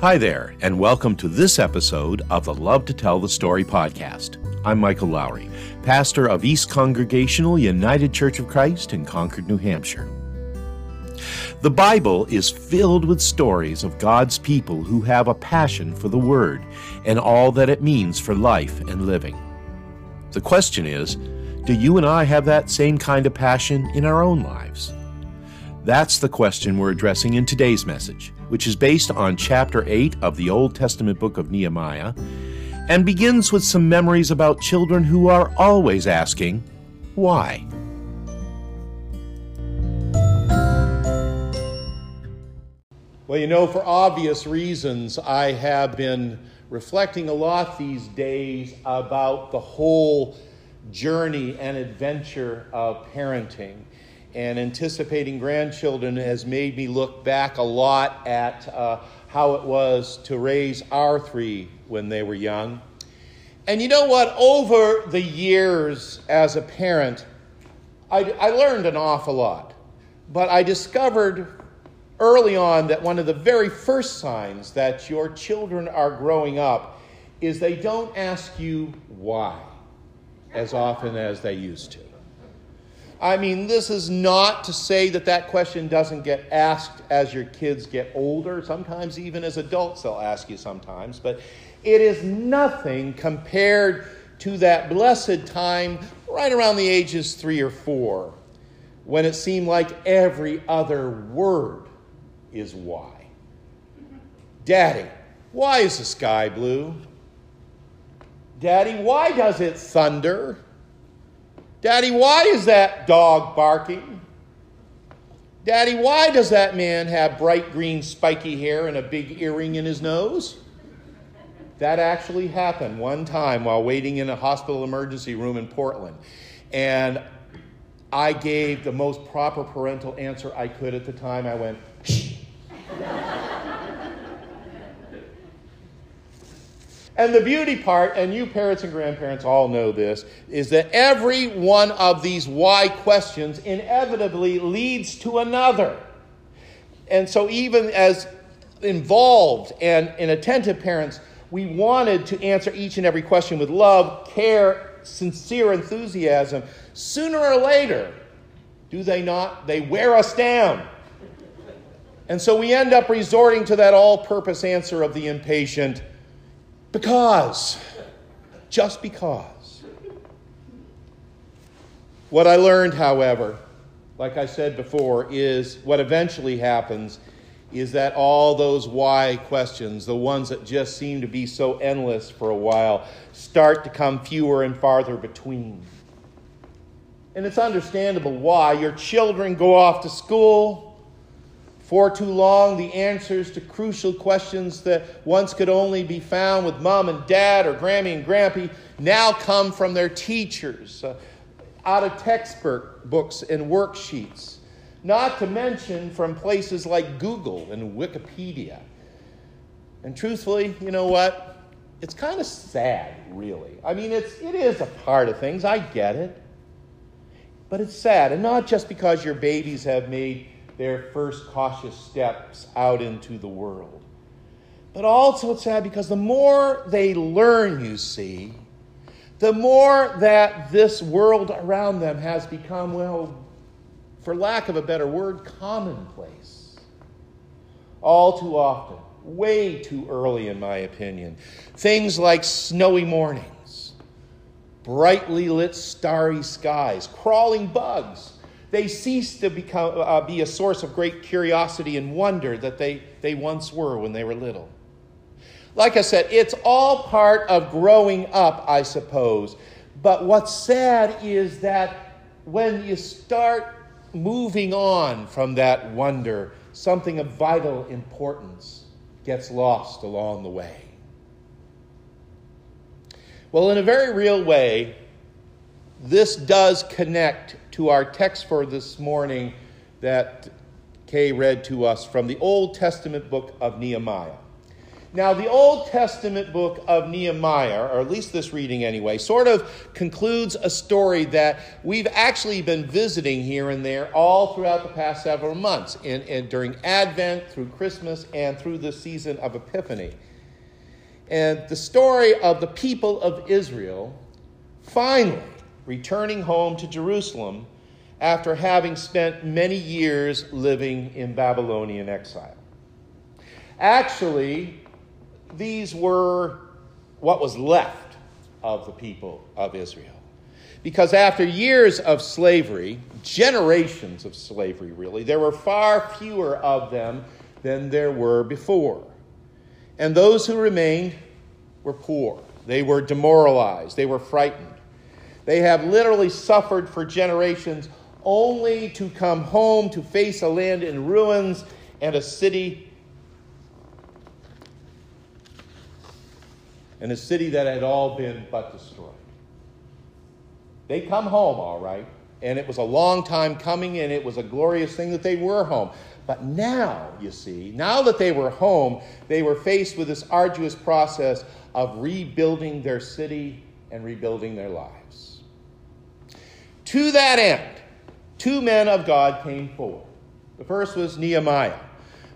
Hi there, and welcome to this episode of the Love to Tell the Story podcast. I'm Michael Lowry, pastor of East Congregational United Church of Christ in Concord, New Hampshire. The Bible is filled with stories of God's people who have a passion for the Word and all that it means for life and living. The question is do you and I have that same kind of passion in our own lives? That's the question we're addressing in today's message which is based on chapter 8 of the Old Testament book of Nehemiah, and begins with some memories about children who are always asking, Why? Well, you know, for obvious reasons, I have been reflecting a lot these days about the whole journey and adventure of parenting and anticipating grandchildren has made me look back a lot at uh, how it was to raise our three when they were young. And you know what? Over the years as a parent, I, I learned an awful lot. But I discovered early on that one of the very first signs that your children are growing up is they don't ask you why as often as they used to. I mean, this is not to say that that question doesn't get asked as your kids get older. Sometimes, even as adults, they'll ask you sometimes. But it is nothing compared to that blessed time right around the ages three or four when it seemed like every other word is why. Daddy, why is the sky blue? Daddy, why does it thunder? Daddy, why is that dog barking? Daddy, why does that man have bright green spiky hair and a big earring in his nose? That actually happened one time while waiting in a hospital emergency room in Portland. And I gave the most proper parental answer I could at the time. I went, shh. And the beauty part, and you parents and grandparents all know this, is that every one of these why questions inevitably leads to another. And so, even as involved and, and attentive parents, we wanted to answer each and every question with love, care, sincere enthusiasm. Sooner or later, do they not? They wear us down. And so we end up resorting to that all purpose answer of the impatient because. Just because. What I learned, however, like I said before, is what eventually happens is that all those why questions, the ones that just seem to be so endless for a while, start to come fewer and farther between. And it's understandable why. Your children go off to school, for too long, the answers to crucial questions that once could only be found with mom and dad or Grammy and Grampy now come from their teachers, uh, out of textbook books and worksheets, not to mention from places like Google and Wikipedia. And truthfully, you know what? It's kind of sad, really. I mean, it's, it is a part of things. I get it. But it's sad. And not just because your babies have made their first cautious steps out into the world. But also, it's sad because the more they learn, you see, the more that this world around them has become, well, for lack of a better word, commonplace. All too often, way too early, in my opinion. Things like snowy mornings, brightly lit starry skies, crawling bugs they cease to become, uh, be a source of great curiosity and wonder that they, they once were when they were little. Like I said, it's all part of growing up, I suppose. But what's sad is that when you start moving on from that wonder, something of vital importance gets lost along the way. Well, in a very real way, this does connect to our text for this morning that Kay read to us from the Old Testament book of Nehemiah. Now, the Old Testament book of Nehemiah, or at least this reading anyway, sort of concludes a story that we've actually been visiting here and there all throughout the past several months, in, in, during Advent, through Christmas, and through the season of Epiphany. And the story of the people of Israel finally returning home to Jerusalem after having spent many years living in Babylonian exile. Actually, these were what was left of the people of Israel. Because after years of slavery, generations of slavery really, there were far fewer of them than there were before. And those who remained were poor. They were demoralized. They were frightened. They have literally suffered for generations only to come home to face a land in ruins and a city and a city that had all been but destroyed. They come home, all right, and it was a long time coming, and it was a glorious thing that they were home. But now, you see, now that they were home, they were faced with this arduous process of rebuilding their city and rebuilding their lives. To that end, two men of God came forward. The first was Nehemiah,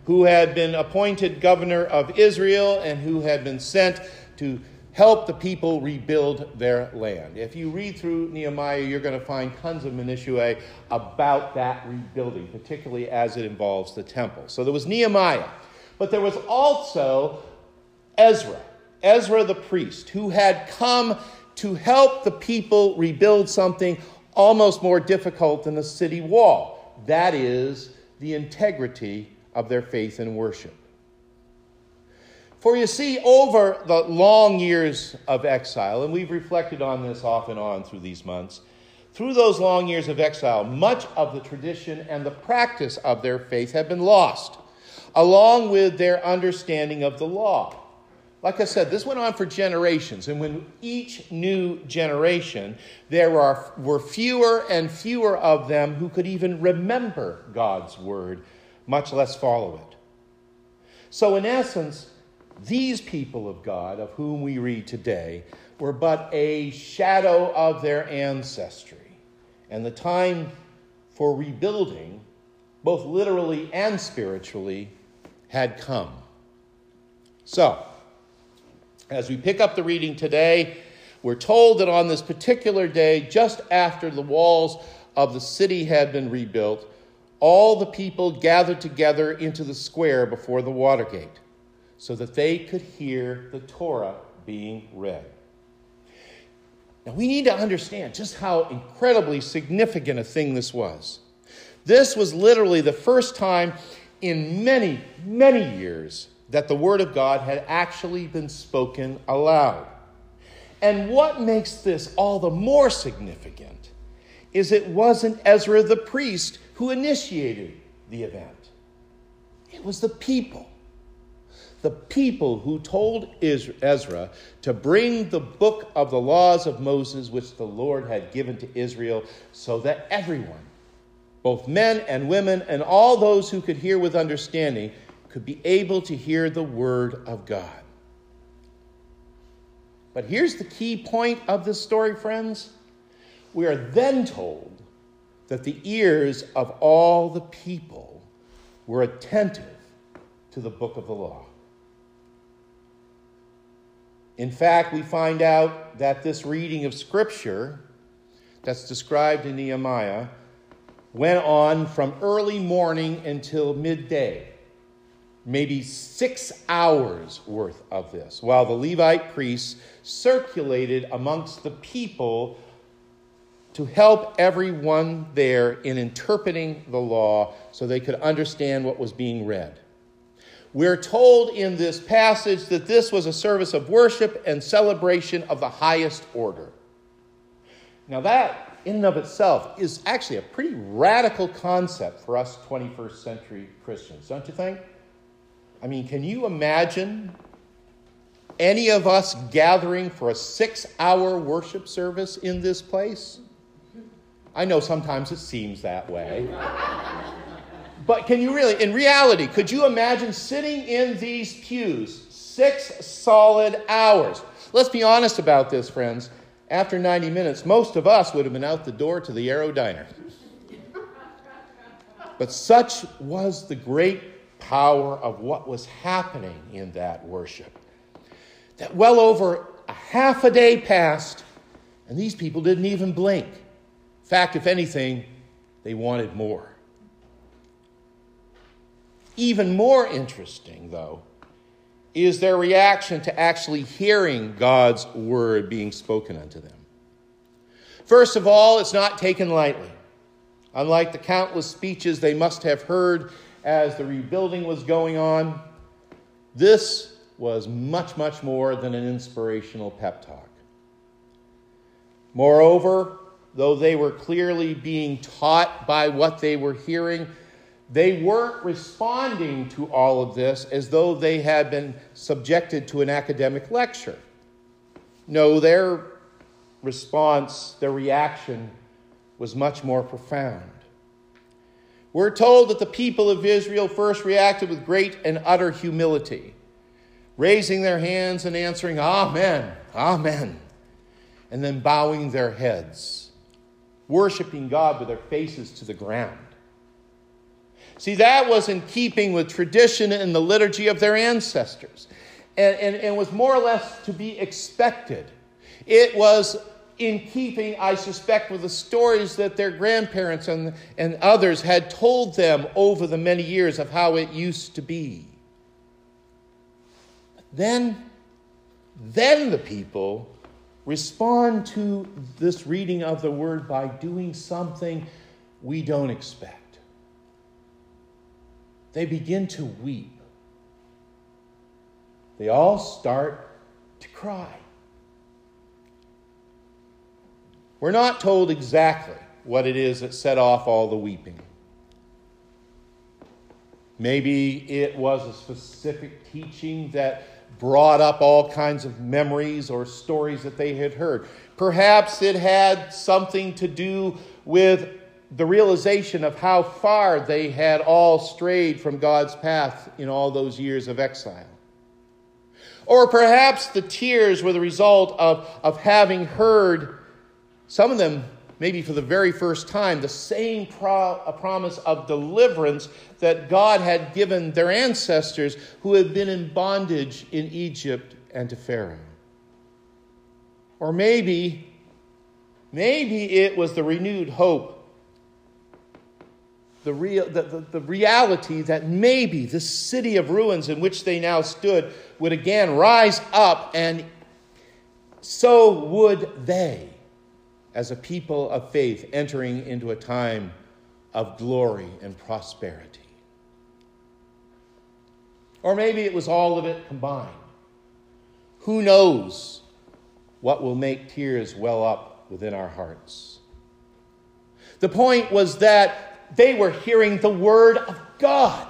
who had been appointed governor of Israel and who had been sent to help the people rebuild their land. If you read through Nehemiah, you're going to find tons of minutiae about that rebuilding, particularly as it involves the temple. So there was Nehemiah, but there was also Ezra, Ezra the priest, who had come to help the people rebuild something almost more difficult than the city wall that is, the integrity of their faith and worship. For you see, over the long years of exile, and we've reflected on this off and on through these months, through those long years of exile, much of the tradition and the practice of their faith have been lost, along with their understanding of the law. Like I said, this went on for generations, and when each new generation, there are, were fewer and fewer of them who could even remember God's word, much less follow it. So, in essence, these people of God, of whom we read today, were but a shadow of their ancestry. And the time for rebuilding, both literally and spiritually, had come. So, as we pick up the reading today, we're told that on this particular day, just after the walls of the city had been rebuilt, all the people gathered together into the square before the water gate so that they could hear the Torah being read. Now, we need to understand just how incredibly significant a thing this was. This was literally the first time in many, many years that the Word of God had actually been spoken aloud. And what makes this all the more significant is it wasn't Ezra the priest who initiated the event, it was the people the people who told Ezra to bring the book of the laws of Moses, which the Lord had given to Israel, so that everyone, both men and women, and all those who could hear with understanding, could be able to hear the word of God. But here's the key point of this story, friends. We are then told that the ears of all the people were attentive to the book of the law. In fact, we find out that this reading of Scripture that's described in Nehemiah went on from early morning until midday, maybe six hours worth of this, while the Levite priests circulated amongst the people to help everyone there in interpreting the law so they could understand what was being read. We're told in this passage that this was a service of worship and celebration of the highest order. Now, that in and of itself is actually a pretty radical concept for us 21st century Christians, don't you think? I mean, can you imagine any of us gathering for a six hour worship service in this place? I know sometimes it seems that way. But can you really, in reality, could you imagine sitting in these pews Six solid hours. Let's be honest about this, friends. After 90 minutes, most of us would have been out the door to the Arrow Diner. But such was the great power of what was happening in that worship that well over a half a day passed, and these people didn't even blink. In fact, if anything, they wanted more. Even more interesting, though, is their reaction to actually hearing God's word being spoken unto them. First of all, it's not taken lightly. Unlike the countless speeches they must have heard as the rebuilding was going on, this was much, much more than an inspirational pep talk. Moreover, though they were clearly being taught by what they were hearing, they weren't responding to all of this as though they had been subjected to an academic lecture. No, their response, their reaction was much more profound. We're told that the people of Israel first reacted with great and utter humility, raising their hands and answering, Amen, Amen, and then bowing their heads, worshiping God with their faces to the ground. See, that was in keeping with tradition and the liturgy of their ancestors, and, and, and was more or less to be expected. It was in keeping, I suspect, with the stories that their grandparents and, and others had told them over the many years of how it used to be. Then, then the people respond to this reading of the word by doing something we don't expect they begin to weep. They all start to cry. We're not told exactly what it is that set off all the weeping. Maybe it was a specific teaching that brought up all kinds of memories or stories that they had heard. Perhaps it had something to do with the realization of how far they had all strayed from God's path in all those years of exile. Or perhaps the tears were the result of, of having heard, some of them maybe for the very first time, the same pro- promise of deliverance that God had given their ancestors who had been in bondage in Egypt and to Pharaoh. Or maybe, maybe it was the renewed hope the, real, the, the, the, reality that maybe this city of ruins in which they now stood would again rise up, and so would they, as a people of faith, entering into a time of glory and prosperity. Or maybe it was all of it combined. Who knows what will make tears well up within our hearts? The point was that they were hearing the word of God.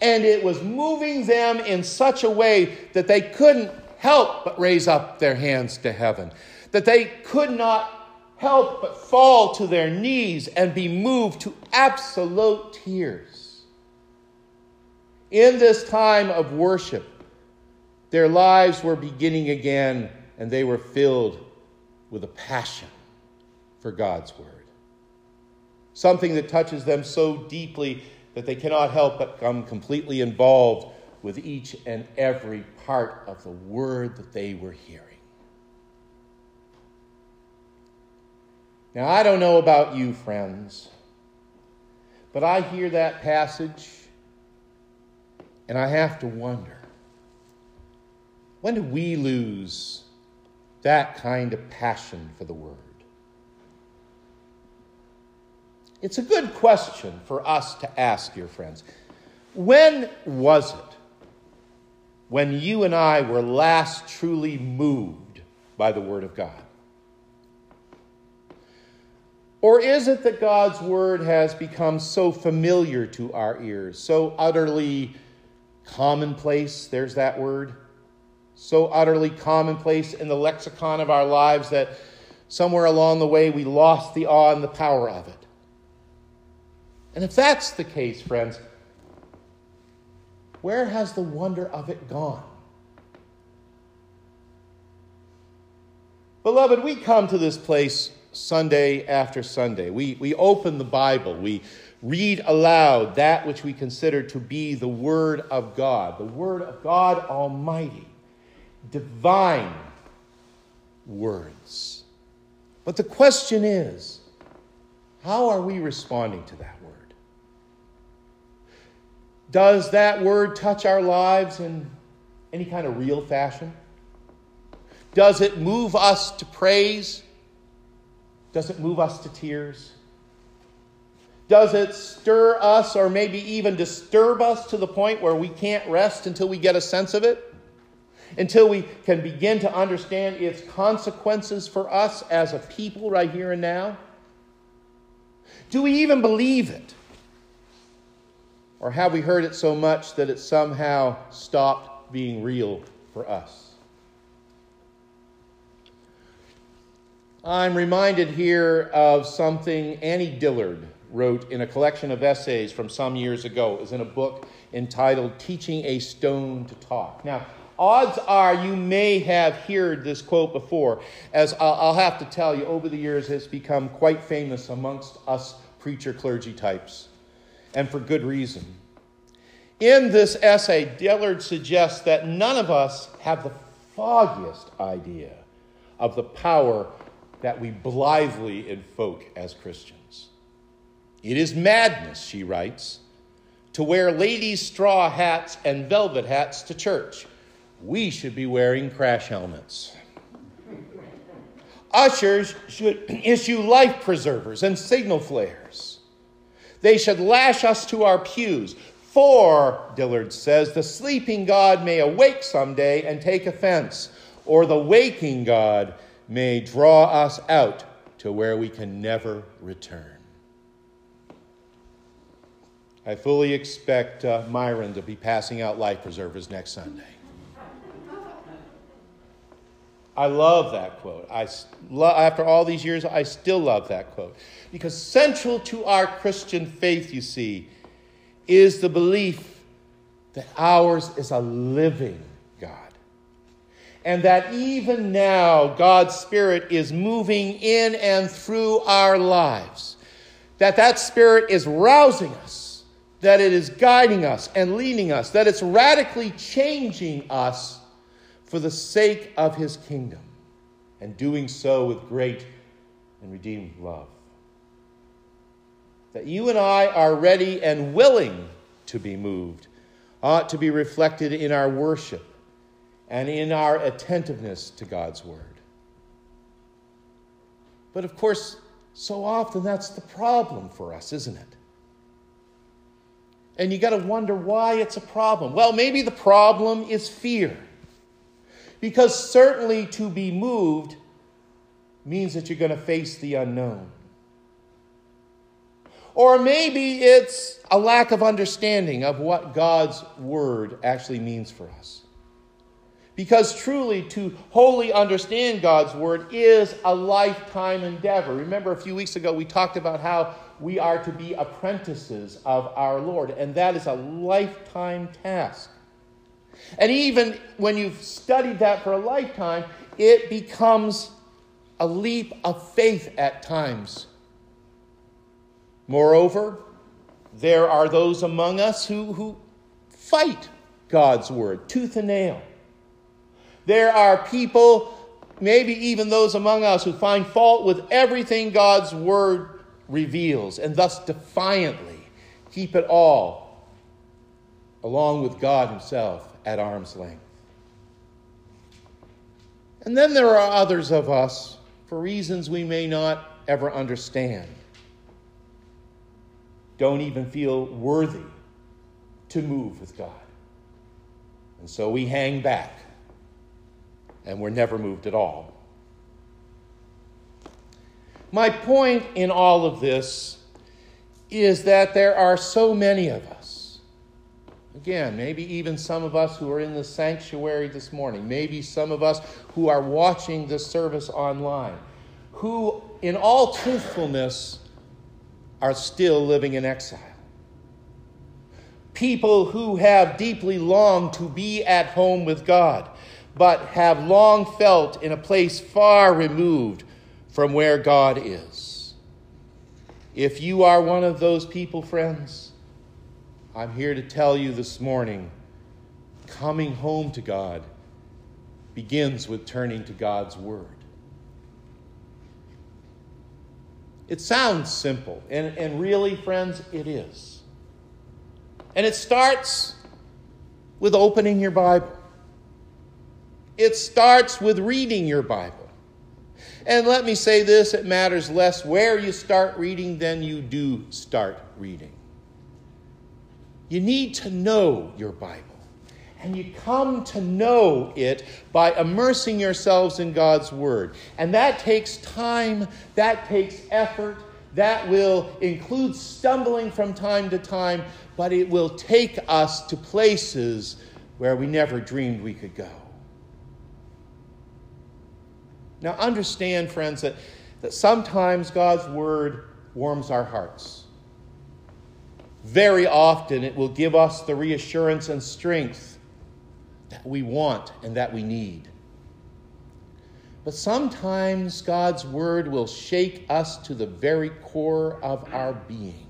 And it was moving them in such a way that they couldn't help but raise up their hands to heaven, that they could not help but fall to their knees and be moved to absolute tears. In this time of worship, their lives were beginning again and they were filled with a passion for God's word something that touches them so deeply that they cannot help but become completely involved with each and every part of the word that they were hearing. Now, I don't know about you, friends, but I hear that passage and I have to wonder when do we lose that kind of passion for the word? It's a good question for us to ask, dear friends. When was it when you and I were last truly moved by the Word of God? Or is it that God's word has become so familiar to our ears, so utterly commonplace? There's that word. So utterly commonplace in the lexicon of our lives that somewhere along the way we lost the awe and the power of it. And if that's the case, friends, where has the wonder of it gone? Beloved, we come to this place Sunday after Sunday. We, we open the Bible. We read aloud that which we consider to be the Word of God, the Word of God Almighty, divine words. But the question is how are we responding to that Word? Does that Word touch our lives in any kind of real fashion? Does it move us to praise? Does it move us to tears? Does it stir us or maybe even disturb us to the point where we can't rest until we get a sense of it? Until we can begin to understand its consequences for us as a people right here and now? Do we even believe it? Or have we heard it so much that it somehow stopped being real for us? I'm reminded here of something Annie Dillard wrote in a collection of essays from some years ago. It was in a book entitled Teaching a Stone to Talk. Now, odds are you may have heard this quote before, as I'll have to tell you, over the years has become quite famous amongst us preacher clergy types, and for good reason. In this essay, Dillard suggests that none of us have the foggiest idea of the power that we blithely invoke as Christians. It is madness, she writes, to wear ladies' straw hats and velvet hats to church. We should be wearing crash helmets. Ushers should issue life preservers and signal flares. They should lash us to our pews. For, Dillard says, the sleeping God may awake someday and take offense, or the waking God may draw us out to where we can never return. I fully expect uh, Myron to be passing out life preservers next Sunday. I love that quote. I lo- after all these years, I still love that quote. Because central to our Christian faith, you see, is the belief that ours is a living and that even now God's Spirit is moving in and through our lives. That that Spirit is rousing us, that it is guiding us and leading us, that it's radically changing us for the sake of His kingdom, and doing so with great and redeemed love. That you and I are ready and willing to be moved ought to be reflected in our worship and in our attentiveness to God's Word. But of course, so often that's the problem for us, isn't it? And you got to wonder why it's a problem. Well, maybe the problem is fear. Because certainly to be moved means that you're going to face the unknown. Or maybe it's a lack of understanding of what God's word actually means for us. Because truly, to wholly understand God's Word is a lifetime endeavor. Remember, a few weeks ago, we talked about how we are to be apprentices of our Lord, and that is a lifetime task. And even when you've studied that for a lifetime, it becomes a leap of faith at times. Moreover, there are those among us who, who fight God's Word tooth and nail. There are people, maybe even those among us, who find fault with everything God's word reveals and thus defiantly keep it all, along with God Himself, at arm's length. And then there are others of us, for reasons we may not ever understand, don't even feel worthy to move with God. And so we hang back and were never moved at all. My point in all of this is that there are so many of us. Again, maybe even some of us who are in the sanctuary this morning, maybe some of us who are watching this service online, who, in all truthfulness, are still living in exile. People who have deeply longed to be at home with God but have long felt in a place far removed from where God is. If you are one of those people, friends, I'm here to tell you this morning coming home to God begins with turning to God's Word. It sounds simple, and, and really, friends, it is. And it starts with opening your Bible, it starts with reading your Bible. And let me say this it matters less where you start reading than you do start reading. You need to know your Bible. And you come to know it by immersing yourselves in God's Word. And that takes time, that takes effort, that will include stumbling from time to time, but it will take us to places where we never dreamed we could go. Now, understand, friends, that, that sometimes God's Word warms our hearts. Very often, it will give us the reassurance and strength that we want and that we need. But sometimes God's word will shake us to the very core of our being.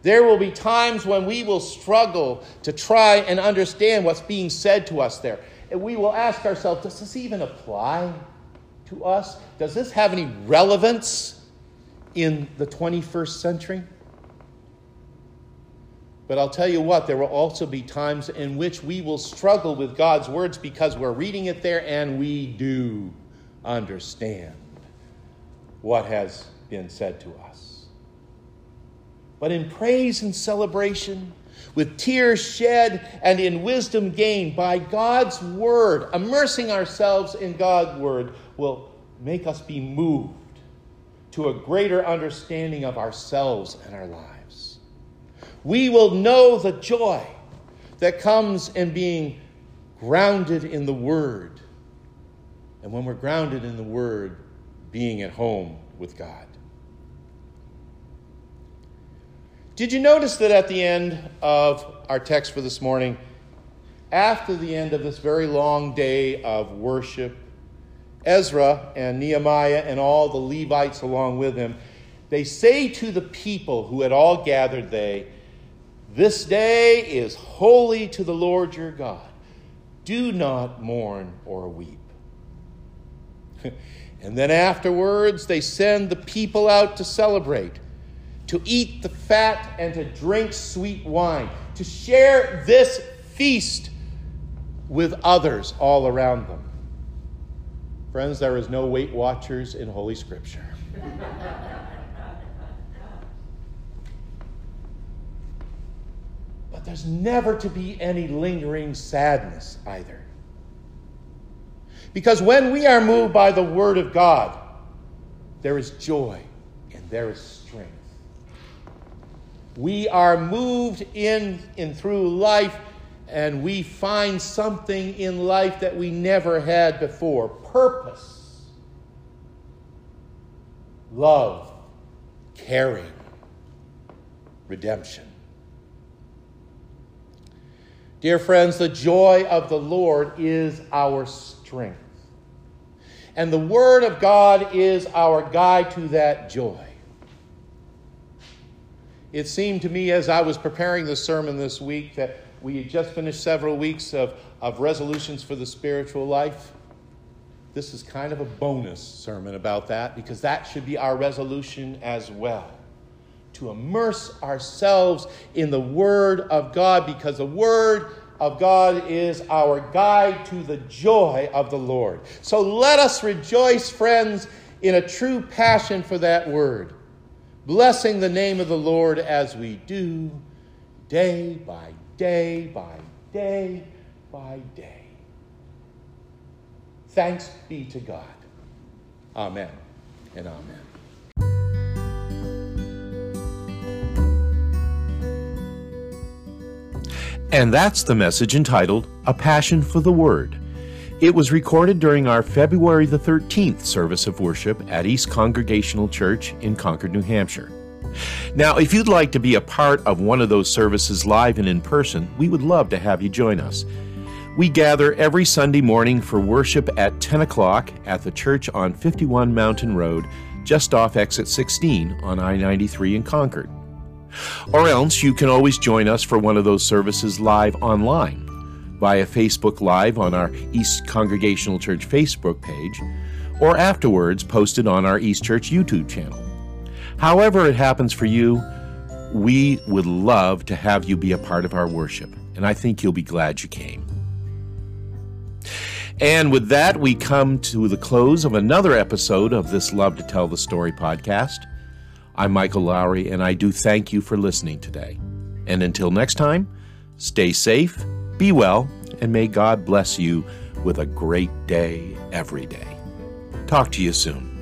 There will be times when we will struggle to try and understand what's being said to us there. We will ask ourselves, does this even apply to us? Does this have any relevance in the 21st century? But I'll tell you what, there will also be times in which we will struggle with God's words because we're reading it there and we do understand what has been said to us. But in praise and celebration, with tears shed and in wisdom gained by God's word, immersing ourselves in God's word will make us be moved to a greater understanding of ourselves and our lives we will know the joy that comes in being grounded in the Word. And when we're grounded in the Word, being at home with God. Did you notice that at the end of our text for this morning, after the end of this very long day of worship, Ezra and Nehemiah and all the Levites along with him, they say to the people who had all gathered there, this day is holy to the Lord your God. Do not mourn or weep. and then afterwards, they send the people out to celebrate, to eat the fat and to drink sweet wine, to share this feast with others all around them. Friends, there is no Weight Watchers in Holy Scripture. But there's never to be any lingering sadness either. Because when we are moved by the Word of God, there is joy and there is strength. We are moved in and through life, and we find something in life that we never had before purpose, love, caring, redemption. Dear friends, the joy of the Lord is our strength. And the Word of God is our guide to that joy. It seemed to me as I was preparing the sermon this week that we had just finished several weeks of, of resolutions for the spiritual life. This is kind of a bonus sermon about that because that should be our resolution as well to immerse ourselves in the Word of God because the Word of God is our guide to the joy of the Lord. So let us rejoice, friends, in a true passion for that Word, blessing the name of the Lord as we do day by day by day by day. Thanks be to God. Amen and amen. And that's the message entitled A Passion for the Word. It was recorded during our February the 13th service of worship at East Congregational Church in Concord, New Hampshire. Now, if you'd like to be a part of one of those services live and in person, we would love to have you join us. We gather every Sunday morning for worship at 10 o'clock at the church on 51 Mountain Road, just off exit 16 on I 93 in Concord. Or else you can always join us for one of those services live online via Facebook Live on our East Congregational Church Facebook page, or afterwards posted on our East Church YouTube channel. However, it happens for you, we would love to have you be a part of our worship, and I think you'll be glad you came. And with that, we come to the close of another episode of this Love to Tell the Story podcast. I'm Michael Lowry, and I do thank you for listening today. And until next time, stay safe, be well, and may God bless you with a great day every day. Talk to you soon.